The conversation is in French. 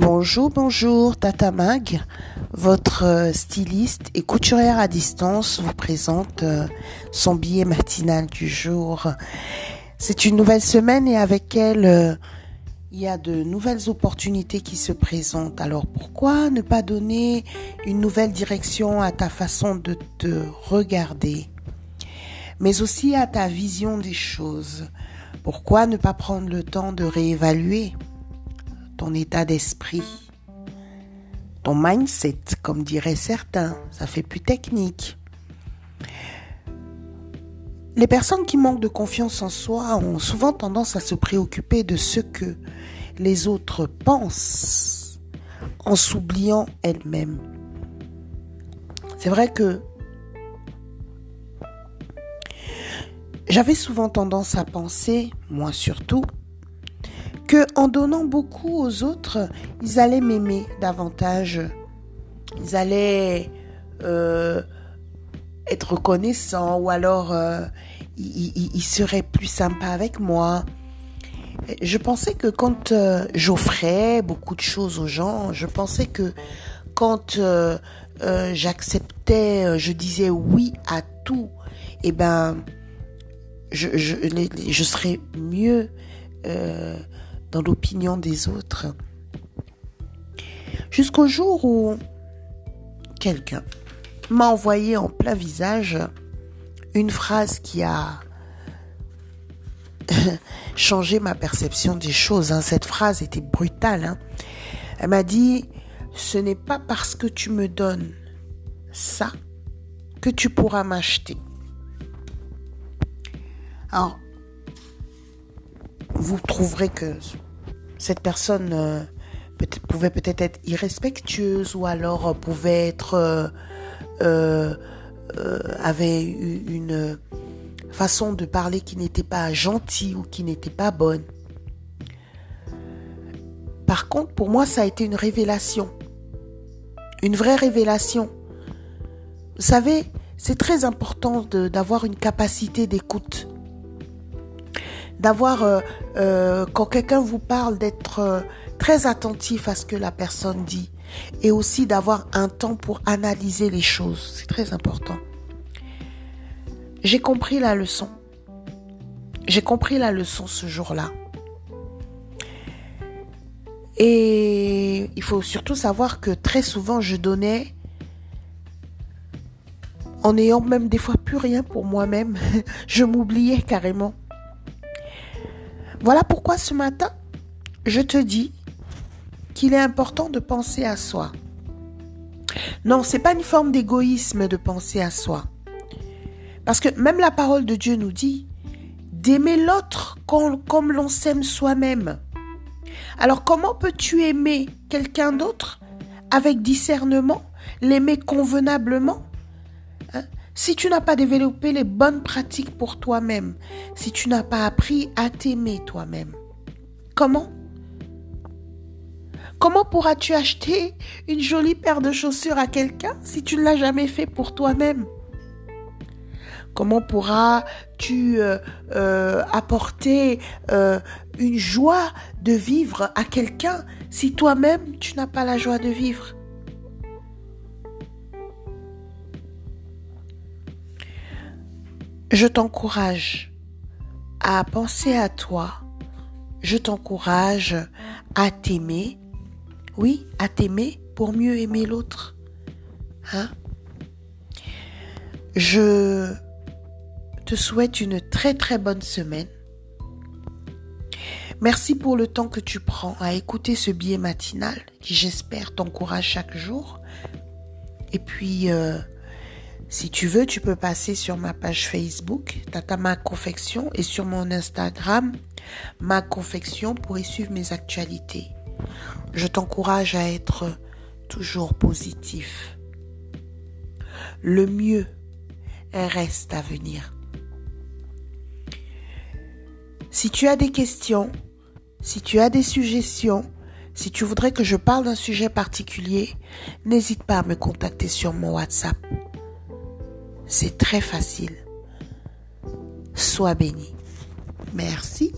Bonjour, bonjour, Tata Mag, votre euh, styliste et couturière à distance vous présente euh, son billet matinal du jour. C'est une nouvelle semaine et avec elle, euh, il y a de nouvelles opportunités qui se présentent. Alors pourquoi ne pas donner une nouvelle direction à ta façon de te regarder, mais aussi à ta vision des choses? Pourquoi ne pas prendre le temps de réévaluer? Ton état d'esprit, ton mindset, comme diraient certains. Ça fait plus technique. Les personnes qui manquent de confiance en soi ont souvent tendance à se préoccuper de ce que les autres pensent en s'oubliant elles-mêmes. C'est vrai que j'avais souvent tendance à penser, moi surtout, en donnant beaucoup aux autres, ils allaient m'aimer davantage. Ils allaient euh, être reconnaissants ou alors euh, ils, seraient plus sympas avec moi. Je pensais que quand euh, j'offrais beaucoup de choses aux gens, je pensais que quand j'acceptais, je disais oui à tout, eh ben, je serais mieux dans l'opinion des autres. Jusqu'au jour où quelqu'un m'a envoyé en plein visage une phrase qui a changé ma perception des choses. Hein. Cette phrase était brutale. Hein. Elle m'a dit, ce n'est pas parce que tu me donnes ça que tu pourras m'acheter. Alors, vous trouverez que cette personne euh, pouvait peut-être être irrespectueuse ou alors euh, pouvait être euh, avait une façon de parler qui n'était pas gentille ou qui n'était pas bonne. Par contre, pour moi, ça a été une révélation. Une vraie révélation. Vous savez, c'est très important d'avoir une capacité d'écoute d'avoir, euh, euh, quand quelqu'un vous parle, d'être euh, très attentif à ce que la personne dit et aussi d'avoir un temps pour analyser les choses. C'est très important. J'ai compris la leçon. J'ai compris la leçon ce jour-là. Et il faut surtout savoir que très souvent, je donnais en ayant même des fois plus rien pour moi-même. je m'oubliais carrément. Voilà pourquoi ce matin, je te dis qu'il est important de penser à soi. Non, c'est pas une forme d'égoïsme de penser à soi. Parce que même la parole de Dieu nous dit d'aimer l'autre comme l'on s'aime soi-même. Alors comment peux-tu aimer quelqu'un d'autre avec discernement, l'aimer convenablement si tu n'as pas développé les bonnes pratiques pour toi-même, si tu n'as pas appris à t'aimer toi-même, comment? Comment pourras-tu acheter une jolie paire de chaussures à quelqu'un si tu ne l'as jamais fait pour toi-même? Comment pourras-tu euh, euh, apporter euh, une joie de vivre à quelqu'un si toi-même tu n'as pas la joie de vivre? Je t'encourage à penser à toi. Je t'encourage à t'aimer. Oui, à t'aimer pour mieux aimer l'autre. Hein? Je te souhaite une très très bonne semaine. Merci pour le temps que tu prends à écouter ce billet matinal qui j'espère t'encourage chaque jour. Et puis, euh, si tu veux, tu peux passer sur ma page Facebook, Tata Ma Confection, et sur mon Instagram, Ma Confection, pour y suivre mes actualités. Je t'encourage à être toujours positif. Le mieux reste à venir. Si tu as des questions, si tu as des suggestions, si tu voudrais que je parle d'un sujet particulier, n'hésite pas à me contacter sur mon WhatsApp. C'est très facile. Sois béni. Merci.